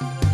you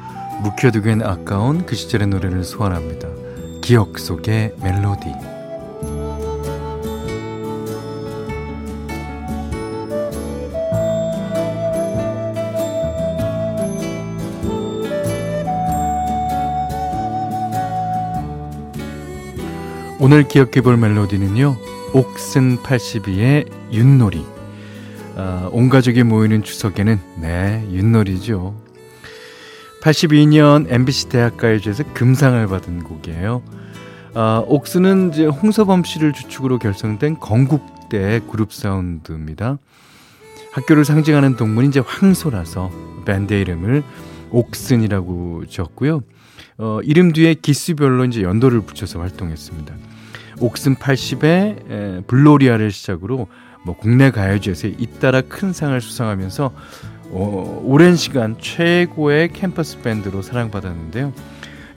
묵혀두기엔 아까운 그 시절의 노래를 소환합니다. 기억 속의 멜로디. 오늘 기억해 볼 멜로디는요. 옥슨 82의 윷놀이. 아, 온 가족이 모이는 추석에는 네, 윷놀이죠. 82년 MBC 대학가요제에서 금상을 받은 곡이에요. 아, 옥수는 이제 홍서범 씨를 주축으로 결성된 건국대 그룹 사운드입니다. 학교를 상징하는 동물이 이제 황소라서 밴드 이름을 옥슨이라고 지었고요. 어, 이름 뒤에 기수별로 이제 연도를 붙여서 활동했습니다. 옥슨 80에 블로리아를 시작으로 뭐 국내 가요제에서 잇따라 큰 상을 수상하면서 어, 오랜 시간 최고의 캠퍼스 밴드로 사랑받았는데요.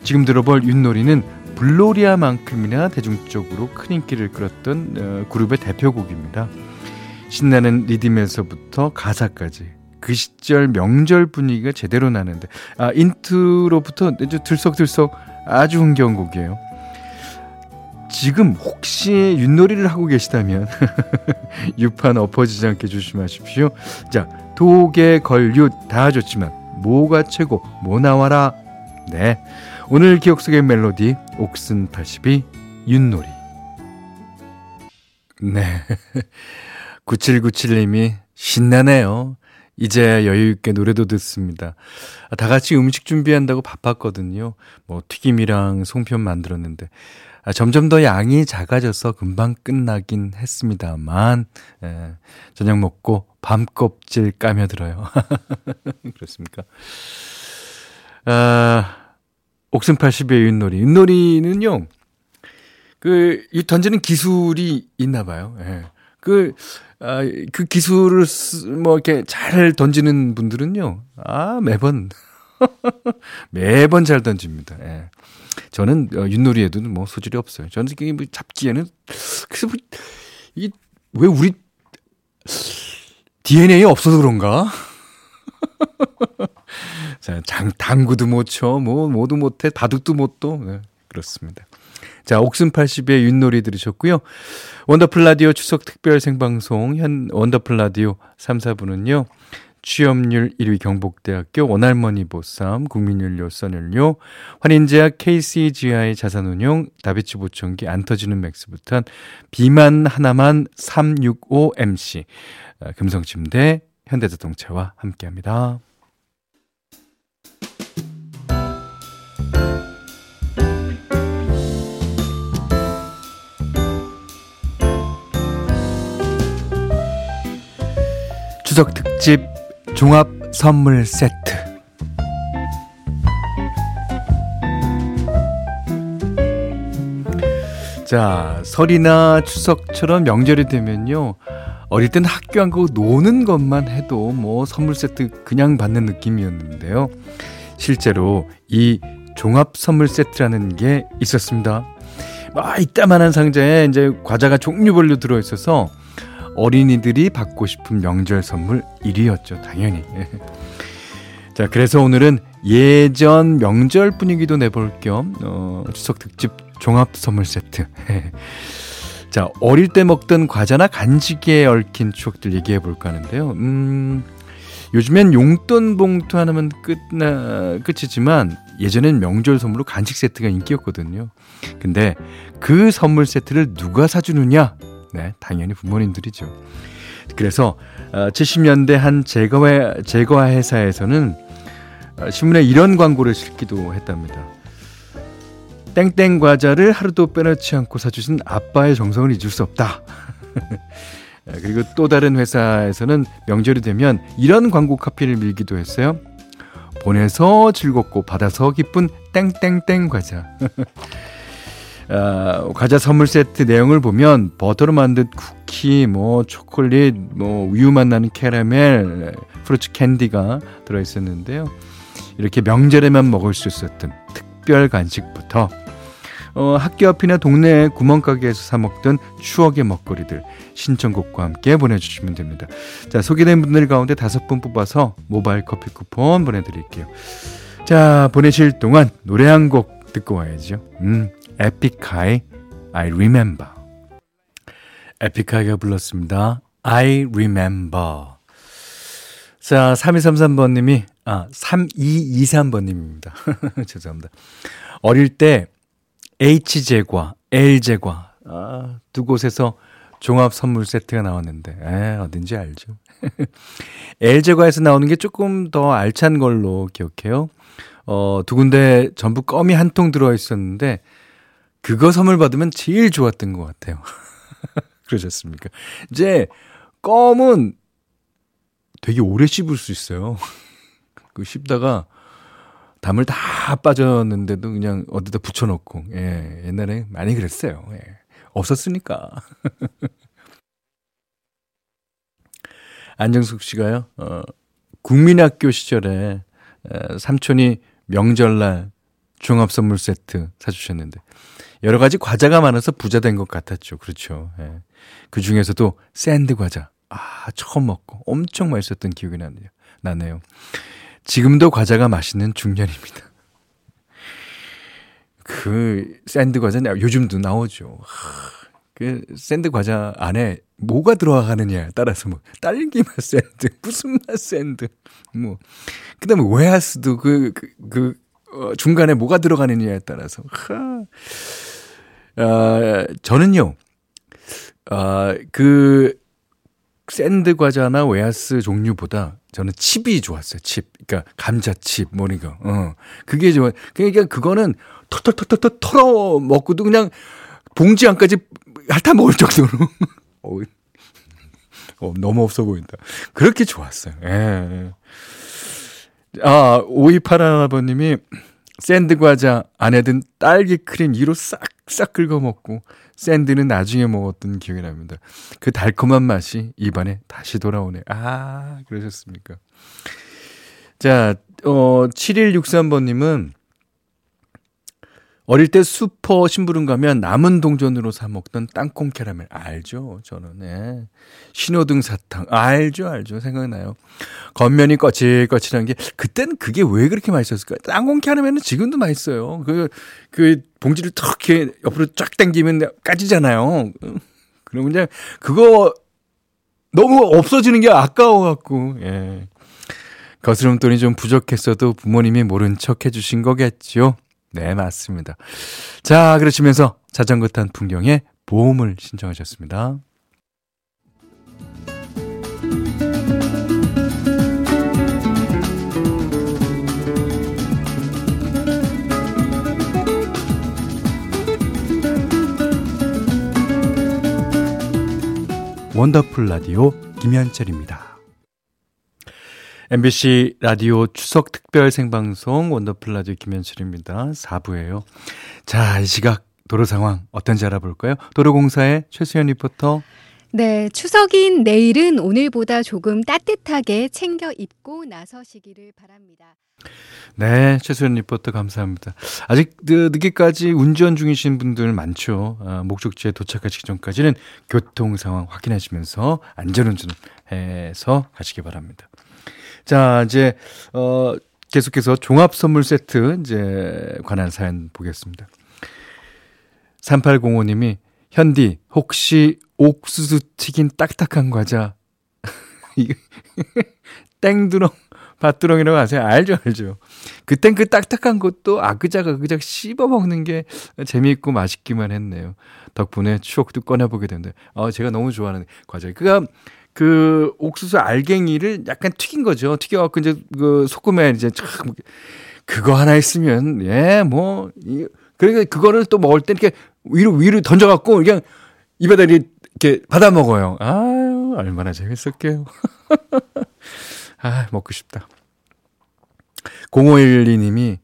지금 들어볼 윷놀이는 불놀이야만큼이나 대중적으로 큰 인기를 끌었던 어, 그룹의 대표곡입니다. 신나는 리듬에서부터 가사까지 그 시절 명절 분위기가 제대로 나는데 아 intro부터 들썩들썩 아주 흥겨운 곡이에요. 지금 혹시 윷놀이를 하고 계시다면 유판 엎어지지 않게 조심하십시오. 자, 도개, 걸윷 다 좋지만 뭐가 최고? 뭐 나와라? 네. 오늘 기억 속의 멜로디 옥슨 82 윷놀이. 네. 9797님이 신나네요. 이제 여유있게 노래도 듣습니다. 다 같이 음식 준비한다고 바빴거든요. 뭐 튀김이랑 송편 만들었는데. 아, 점점 더 양이 작아져서 금방 끝나긴 했습니다만, 예, 저녁 먹고 밤 껍질 까며 들어요. 그렇습니까? 아, 옥슨 80의 윷놀이. 윷놀이는요, 그, 이 던지는 기술이 있나 봐요. 예. 그, 아, 그 기술을 쓰, 뭐, 이렇게 잘 던지는 분들은요, 아, 매번, 매번 잘 던집니다. 예. 저는 어, 윷놀이에도 뭐 소질이 없어요. 저는 이게 뭐 잡기에는 그래서 뭐, 이게 왜 우리 DNA 없어서 그런가? 자, 장, 당구도 못 쳐, 뭐, 뭐도 못해, 바둑도 못 둬. 네, 그렇습니다. 자, 옥슨 80의 윷놀이 들으셨고요. 원더풀 라디오 추석 특별 생방송, 현 원더풀 라디오 3, 4부는요. 취업률 1위 경북대학교 원할머니 보쌈, 국민연료 써연료, 환인제약 KCGI 자산운용, 다비치 보청기 안 터지는 맥스부탄, 비만 하나만 365MC, 어, 금성침대, 현대자동차와 함께합니다. 추석 특집 종합 선물 세트 자, 설이나 추석처럼 명절이 되면요. 어릴 땐 학교 안 가고 노는 것만 해도 뭐 선물 세트 그냥 받는 느낌이었는데요. 실제로 이 종합 선물 세트라는 게 있었습니다. 아, 이따만한 상자에 이제 과자가 종류별로 들어 있어서 어린이들이 받고 싶은 명절 선물 1위였죠, 당연히. 자, 그래서 오늘은 예전 명절 분위기도 내볼 겸, 어, 추석 특집 종합 선물 세트. 자, 어릴 때 먹던 과자나 간식에 얽힌 추억들 얘기해 볼까 하는데요. 음, 요즘엔 용돈 봉투 하나면 끝나, 끝이지만 예전엔 명절 선물로 간식 세트가 인기였거든요. 근데 그 선물 세트를 누가 사주느냐? 네, 당연히 부모님들이죠. 그래서 70년대 어, 한 제거화, 제거화 회사에서는 어, 신문에 이런 광고를 실기도 했답니다. 땡땡 과자를 하루도 빼놓지 않고 사주신 아빠의 정성을 잊을 수 없다. 그리고 또 다른 회사에서는 명절이 되면 이런 광고 카피를 밀기도 했어요. 보내서 즐겁고 받아서 기쁜 땡땡땡 과자. 아, 과자 선물 세트 내용을 보면 버터로 만든 쿠키, 뭐 초콜릿, 뭐 우유 맛 나는 캐러멜, 프루츠 캔디가 들어 있었는데요. 이렇게 명절에만 먹을 수 있었던 특별 간식부터 어, 학교 앞이나 동네 구멍가게에서 사 먹던 추억의 먹거리들 신청곡과 함께 보내주시면 됩니다. 자 소개된 분들 가운데 다섯 분 뽑아서 모바일 커피 쿠폰 보내드릴게요. 자 보내실 동안 노래 한 곡 듣고 와야죠. 음 에픽하이 I Remember 에픽하이가 불렀습니다. I Remember 자 3233번님이 아 3223번님입니다. 죄송합니다. 어릴 때 H제과, L제과 아, 두 곳에서 종합 선물 세트가 나왔는데 에, 어딘지 알죠. L제과에서 나오는 게 조금 더 알찬 걸로 기억해요. 어, 두 군데 전부 껌이 한 통 들어 있었는데 그거 선물 받으면 제일 좋았던 것 같아요. 그러셨습니까? 이제 껌은 되게 오래 씹을 수 있어요. 그 씹다가 담을 다 빠졌는데도 그냥 어디다 붙여놓고, 예, 옛날에 많이 그랬어요. 예. 없었으니까. 안정숙 씨가요, 어, 국민학교 시절에 에, 삼촌이 명절날 종합선물 세트 사주셨는데, 여러 가지 과자가 많아서 부자 된 것 같았죠. 그렇죠. 예. 그 중에서도 샌드 과자. 아, 처음 먹고 엄청 맛있었던 기억이 나네요. 나네요. 지금도 과자가 맛있는 중년입니다. 그 샌드 과자 요즘도 나오죠. 그 샌드 과자 안에 뭐가 들어가느냐에 따라서 뭐 딸기 맛 샌드, 무슨 맛 샌드, 뭐 그다음에 웨하스도 그 그, 그 어, 중간에 뭐가 들어가느냐에 따라서 하. 아, 저는요. 아, 그 샌드 과자나 웨하스 종류보다 저는 칩이 좋았어요. 칩. 그러니까 감자칩 뭐 이거. 어. 그게 좋아. 그러니까 그거는 털털털털 털어 먹고도 그냥 봉지 안까지 핥아 먹을 정도로. 어, 어, 너무 없어 보인다. 그렇게 좋았어요. 예. 아, 5281번님이 샌드 과자 안에 든 딸기 크림 이로 싹싹 긁어 먹고 샌드는 나중에 먹었던 기억이 납니다. 그 달콤한 맛이 입안에 다시 돌아오네. 아, 그러셨습니까? 자, 어, 7163번 님은 어릴 때 슈퍼 심부름 가면 남은 동전으로 사 먹던 땅콩 캐러멜 알죠? 저는 네. 신호등 사탕 알죠, 알죠. 생각나요. 겉면이 거칠거칠한 게 그땐 그게 왜 그렇게 맛있었을까? 땅콩 캐러멜은 지금도 맛있어요. 그그 그 봉지를 턱 이렇게 옆으로 쫙 당기면 까지잖아요. 그러면 그냥 그거 너무 없어지는 게 아까워 갖고 예. 거스름 돈이 좀 부족했어도 부모님이 모른 척 해주신 거겠죠. 네, 맞습니다. 자, 그러시면서 자전거 탄 풍경에 보험을 신청하셨습니다. 원더풀 라디오 김현철입니다. MBC 라디오 추석 특별 생방송 원더풀 라디오 김현철입니다. 4부예요. 자, 이 시각 도로 상황 어떤지 알아볼까요? 도로공사의 최수연 리포터. 네, 추석인 내일은 오늘보다 조금 따뜻하게 챙겨 입고 나서시기를 바랍니다. 네, 최수연 리포터 감사합니다. 아직 늦게까지 운전 중이신 분들 많죠. 아, 목적지에 도착하시기 전까지는 교통 상황 확인하시면서 안전운전 해서 가시기 바랍니다. 자, 이제, 어, 계속해서 종합 선물 세트, 이제, 관한 사연 보겠습니다. 3805님이, 현디, 혹시 옥수수 튀긴 딱딱한 과자, 땡두렁, 밭두렁이라고 하세요. 알죠, 알죠. 그땐 그 딱딱한 것도 아그작 아그작 씹어 먹는 게 재미있고 맛있기만 했네요. 덕분에 추억도 꺼내보게 된다. 어, 제가 너무 좋아하는 과자. 그가 그 옥수수 알갱이를 약간 튀긴 거죠. 튀겨갖고 이제 그 소금에 이제 참 그거 하나 있으면 예 뭐 그러니까 그거를 또 먹을 때 이렇게 위로 위로 던져갖고 그냥 입에다 이렇게 받아 먹어요. 아유 얼마나 재밌었게요. 아 먹고 싶다. 0512님이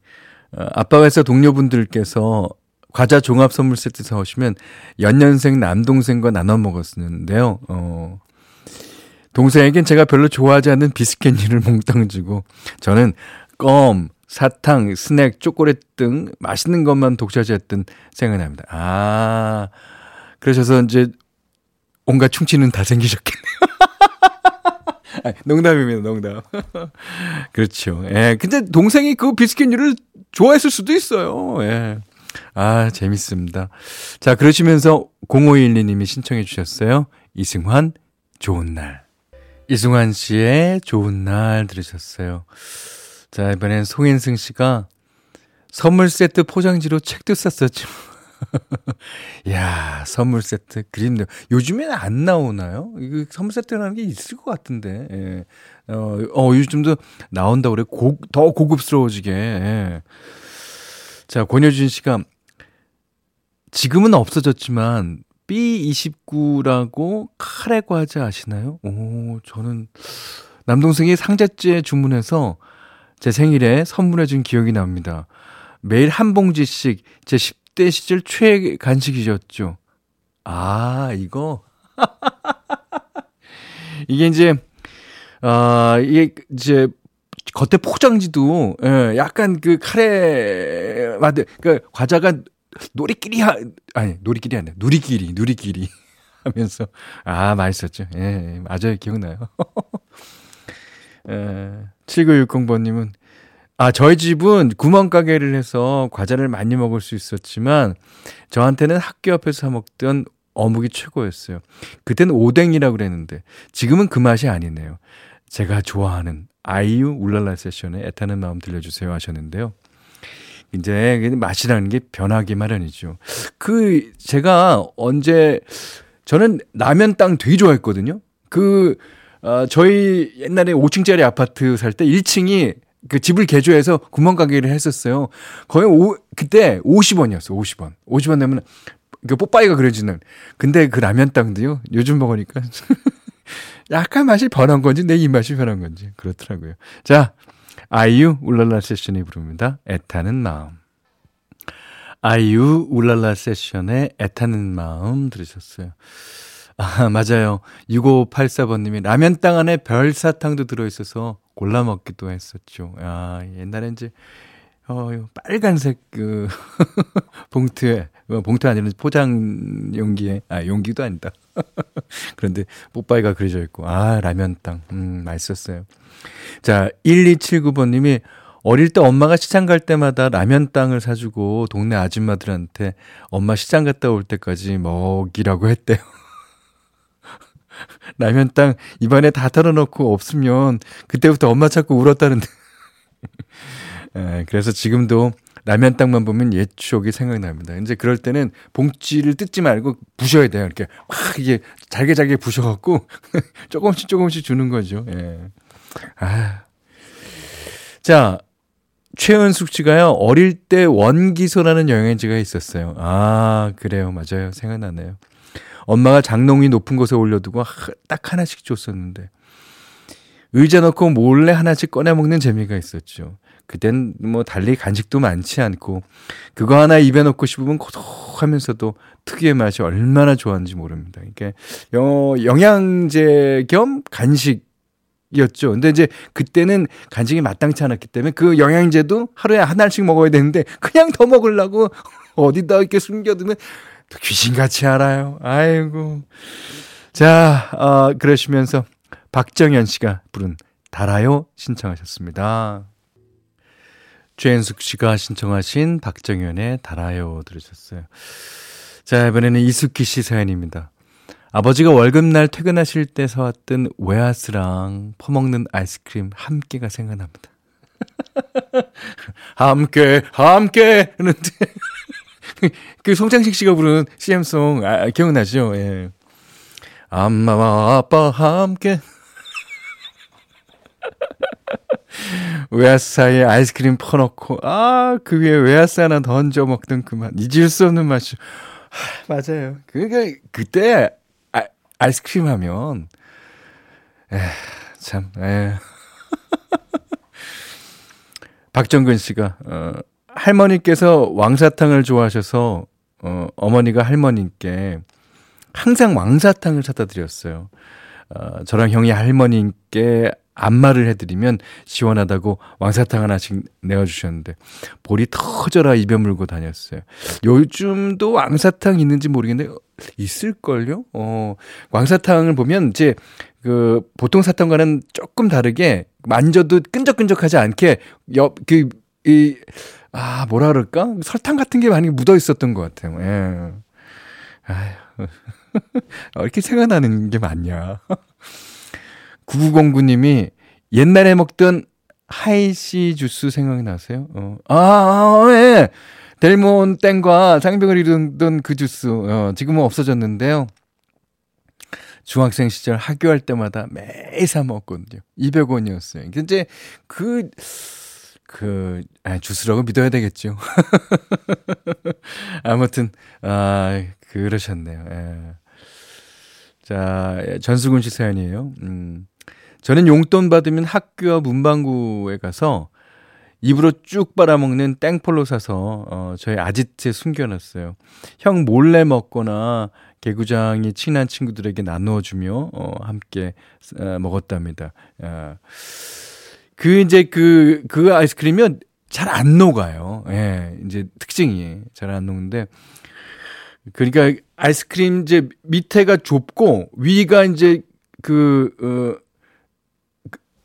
어, 아빠 회사 동료분들께서 과자 종합 선물 세트 사오시면 연년생 남동생과 나눠 먹었는데요. 어, 동생에겐 제가 별로 좋아하지 않는 비스켓류를 몽땅 주고 저는 껌, 사탕, 스낵, 초콜릿 등 맛있는 것만 독차지했던 생각납니다. 아, 그러셔서 이제 온갖 충치는 다 생기셨겠네요. 아니, 농담입니다, 농담. 그렇죠. 예. 근데 동생이 그 비스켓류를 좋아했을 수도 있어요. 예. 아, 재밌습니다. 자, 그러시면서 0512님이 신청해 주셨어요. 이승환, 좋은 날. 이승환 씨의 좋은 날 들으셨어요. 자, 이번엔 송인승 씨가 선물 세트 포장지로 책도 쌌었죠. 야 선물 세트 그림도 요즘에는 안 나오나요? 이거 선물 세트라는 게 있을 것 같은데. 예. 어, 어 요즘도 나온다 그래. 고, 더 고급스러워지게. 예. 자, 권효진 씨가 지금은 없어졌지만 B29라고 카레 과자 아시나요? 오, 저는 남동생이 상자째 주문해서 제 생일에 선물해준 기억이 납니다. 매일 한 봉지씩 제 10대 시절 최애 간식이셨죠. 아, 이거? 이게 이제, 아, 이게 이제 겉에 포장지도, 예, 약간 그 카레, 맞아. 그 과자가 놀이끼리 하, 아니, 놀이끼리 아니라 누리끼리, 누리끼리 하면서, 아, 맛있었죠. 예, 맞아요. 기억나요. 에, 7960번님은, 아, 저희 집은 구멍가게를 해서 과자를 많이 먹을 수 있었지만, 저한테는 학교 앞에서 사먹던 어묵이 최고였어요. 그땐 오뎅이라고 그랬는데, 지금은 그 맛이 아니네요. 제가 좋아하는 아이유 울랄라 세션의 애타는 마음 들려주세요 하셨는데요. 이제 맛이라는 게 변하기 마련이죠. 그 제가 언제 저는 라면 땅 되게 좋아했거든요. 그 어, 저희 옛날에 5층짜리 아파트 살 때 1층이 그 집을 개조해서 구멍가게를 했었어요. 거의 오, 그때 50원이었어. 50원. 50원 내면 그 뽀빠이가 그려지는. 근데 그 라면 땅도요. 요즘 먹으니까 약간 맛이 변한 건지 내 입맛이 변한 건지 그렇더라고요. 자, 아이유 울랄라 세션이 부릅니다. 애타는 마음. 아이유 울랄라 세션의 애타는 마음 들으셨어요. 아, 맞아요. 6584번님이 라면 땅 안에 별사탕도 들어있어서 골라 먹기도 했었죠. 아, 옛날에 이제, 어, 빨간색 그, 봉투에, 어, 봉투 아니라 포장 용기에, 아, 용기도 아니다. 그런데 뽀빠이가 그려져 있고, 아, 라면 땅. 음, 맛있었어요. 자, 1279번님이 어릴 때 엄마가 시장 갈 때마다 라면 땅을 사주고 동네 아줌마들한테 엄마 시장 갔다 올 때까지 먹이라고 했대요. 라면 땅 입안에 다 털어놓고 없으면 그때부터 엄마 찾고 울었다는데. 에, 그래서 지금도 라면 땅만 보면 옛 추억이 생각납니다. 이제 그럴 때는 봉지를 뜯지 말고 부셔야 돼요. 이렇게 막 이게 잘게 잘게 부셔갖고 조금씩 조금씩 주는 거죠. 예. 아. 자, 최은숙 씨가요, 어릴 때 원기소라는 영양제가 있었어요. 아, 그래요. 맞아요. 생각나네요. 엄마가 장롱이 높은 곳에 올려두고 딱 하나씩 줬었는데, 의자 넣고 몰래 하나씩 꺼내 먹는 재미가 있었죠. 그땐 뭐 달리 간식도 많지 않고, 그거 하나 입에 넣고 싶으면 고독하면서도 특유의 맛이 얼마나 좋았는지 모릅니다. 이게 영양제 겸 간식 이었죠. 근데 이제 그때는 간식이 마땅치 않았기 때문에 그 영양제도 하루에 하나씩 먹어야 되는데 그냥 더 먹으려고 어디다 이렇게 숨겨두면 귀신같이 알아요. 아이고. 자, 어, 그러시면서 박정현 씨가 부른 달아요 신청하셨습니다. 최현숙 씨가 신청하신 박정현의 달아요 들으셨어요. 자, 이번에는 이숙기 씨 사연입니다. 아버지가 월급날 퇴근하실 때 사왔던 웨하스랑 퍼먹는 아이스크림 함께가 생각납니다. 함께, 함께! 하는데. 그 송창식 씨가 부른 CM송, 아, 기억나죠? 예. 엄마와 아빠 함께. 웨하스 사이에 아이스크림 퍼놓고, 아, 그 위에 웨하스 하나 던져 먹던 그 맛, 잊을 수 없는 맛이. 하, 맞아요. 그니까, 그때, 아, 아이스크림 하면, 에, 참, 에. 박정근 씨가, 어, 할머니께서 왕사탕을 좋아하셔서, 어, 어머니가 할머니께 항상 왕사탕을 사다 드렸어요. 어, 저랑 형이 할머니께 안마를 해드리면 시원하다고 왕사탕 하나씩 내어주셨는데 볼이 터져라 입에 물고 다녔어요. 요즘도 왕사탕 있는지 모르겠는데 있을걸요? 어, 왕사탕을 보면 이제 그 보통 사탕과는 조금 다르게 만져도 끈적끈적하지 않게 옆그 이 아 뭐라 그럴까 설탕 같은 게 많이 묻어 있었던 것 같아요. 예. 아휴 이렇게 생각나는 게 많냐? 9909님이 옛날에 먹던 하이시 주스 생각이 나세요? 어. 아, 아, 예. 델몬 땡과 상병을 이루던 그 주스. 어, 지금은 없어졌는데요. 중학생 시절 학교할 때마다 매일 사 먹었거든요. 200원이었어요. 이제 그, 그, 아, 주스라고 믿어야 되겠죠. 아무튼, 아, 그러셨네요. 예. 자, 전수근 씨 사연이에요. 음. 저는 용돈 받으면 학교와 문방구에 가서 입으로 쭉 빨아먹는 땡폴로 사서 어, 저희 아지트에 숨겨놨어요. 형 몰래 먹거나 개구장이 친한 친구들에게 나누어주며 어, 함께 어, 먹었답니다. 어. 그 이제 그그 그 아이스크림이 잘 안 녹아요. 예, 이제 특징이 잘 안 녹는데 그러니까 아이스크림 이제 밑에가 좁고 위가 이제 그 어,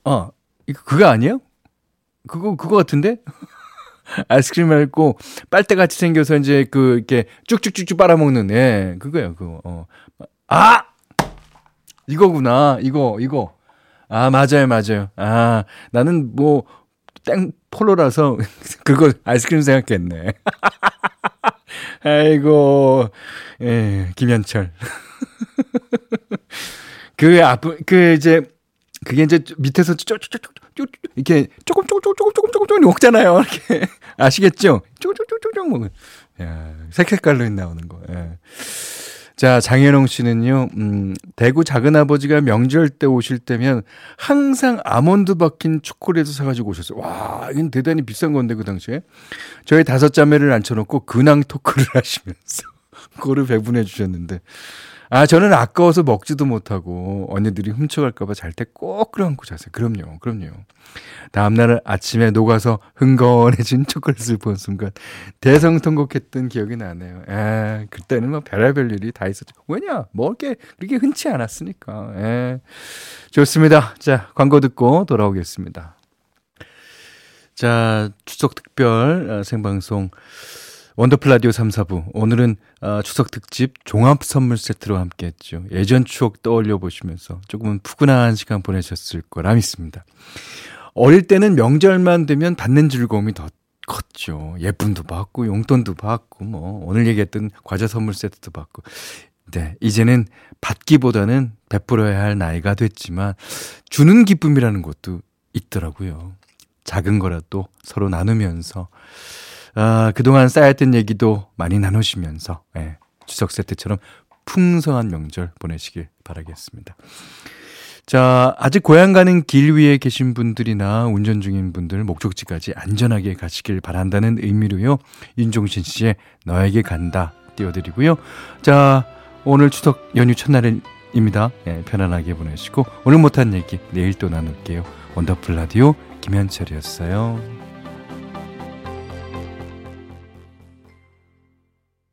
어, 이거 그거 아니에요? 그거 그거 같은데? 아이스크림 말고 빨대 같이 생겨서 이제 그 이렇게 쭉쭉쭉쭉 빨아먹는 예 그거예요 그거. 어. 아! 이거구나. 이거 이거. 아 맞아요 맞아요. 아 나는 뭐 땡 폴로라서 그거 아이스크림 생각했네. 아이고. 예 김현철. 그 앞그 그 이제 그게 이제 밑에서 쪼쪼쪼쪼 이렇게 조금 조금 조금 조금 조금 조금 먹잖아요. 이렇게 아시겠죠? 쪼쪼쪼쪼 먹은. 야, 색색깔로 나오는 거. 예. 자, 장현홍 씨는요, 음, 대구 작은아버지가 명절 때 오실 때면 항상 아몬드 박힌 초콜릿을 사가지고 오셨어요. 와, 이건 대단히 비싼 건데, 그 당시에. 저희 다섯 자매를 앉혀놓고 근황 토크를 하시면서 그거를 배분해 주셨는데. 아, 저는 아까워서 먹지도 못하고 언니들이 훔쳐갈까봐 잘 때 꼭 끌어안고 자세요. 그럼요, 그럼요. 다음날 아침에 녹아서 흥건해진 초콜릿을 본 순간 대성통곡했던 기억이 나네요. 아, 그때는 뭐 별의별 일이 다 있었죠. 왜냐? 먹을 게 그렇게 흔치 않았으니까. 에. 좋습니다. 자, 광고 듣고 돌아오겠습니다. 자, 추석 특별 어, 생방송 원더풀 라디오 3, 4부. 오늘은 어, 추석 특집 종합 선물 세트로 함께 했죠. 예전 추억 떠올려 보시면서 조금은 푸근한 시간 보내셨을 거라 믿습니다. 어릴 때는 명절만 되면 받는 즐거움이 더 컸죠. 예쁨도 받고 용돈도 받고 뭐 오늘 얘기했던 과자 선물 세트도 받고. 네, 이제는 받기보다는 베풀어야 할 나이가 됐지만 주는 기쁨이라는 것도 있더라고요. 작은 거라도 서로 나누면서 아, 그동안 쌓였던 얘기도 많이 나누시면서 예, 추석 세트처럼 풍성한 명절 보내시길 바라겠습니다. 자, 아직 고향 가는 길 위에 계신 분들이나 운전 중인 분들 목적지까지 안전하게 가시길 바란다는 의미로요. 윤종신 씨의 너에게 간다 띄워드리고요. 자, 오늘 추석 연휴 첫날입니다. 예, 편안하게 보내시고 오늘 못한 얘기 내일 또 나눌게요. 원더풀 라디오 김현철이었어요.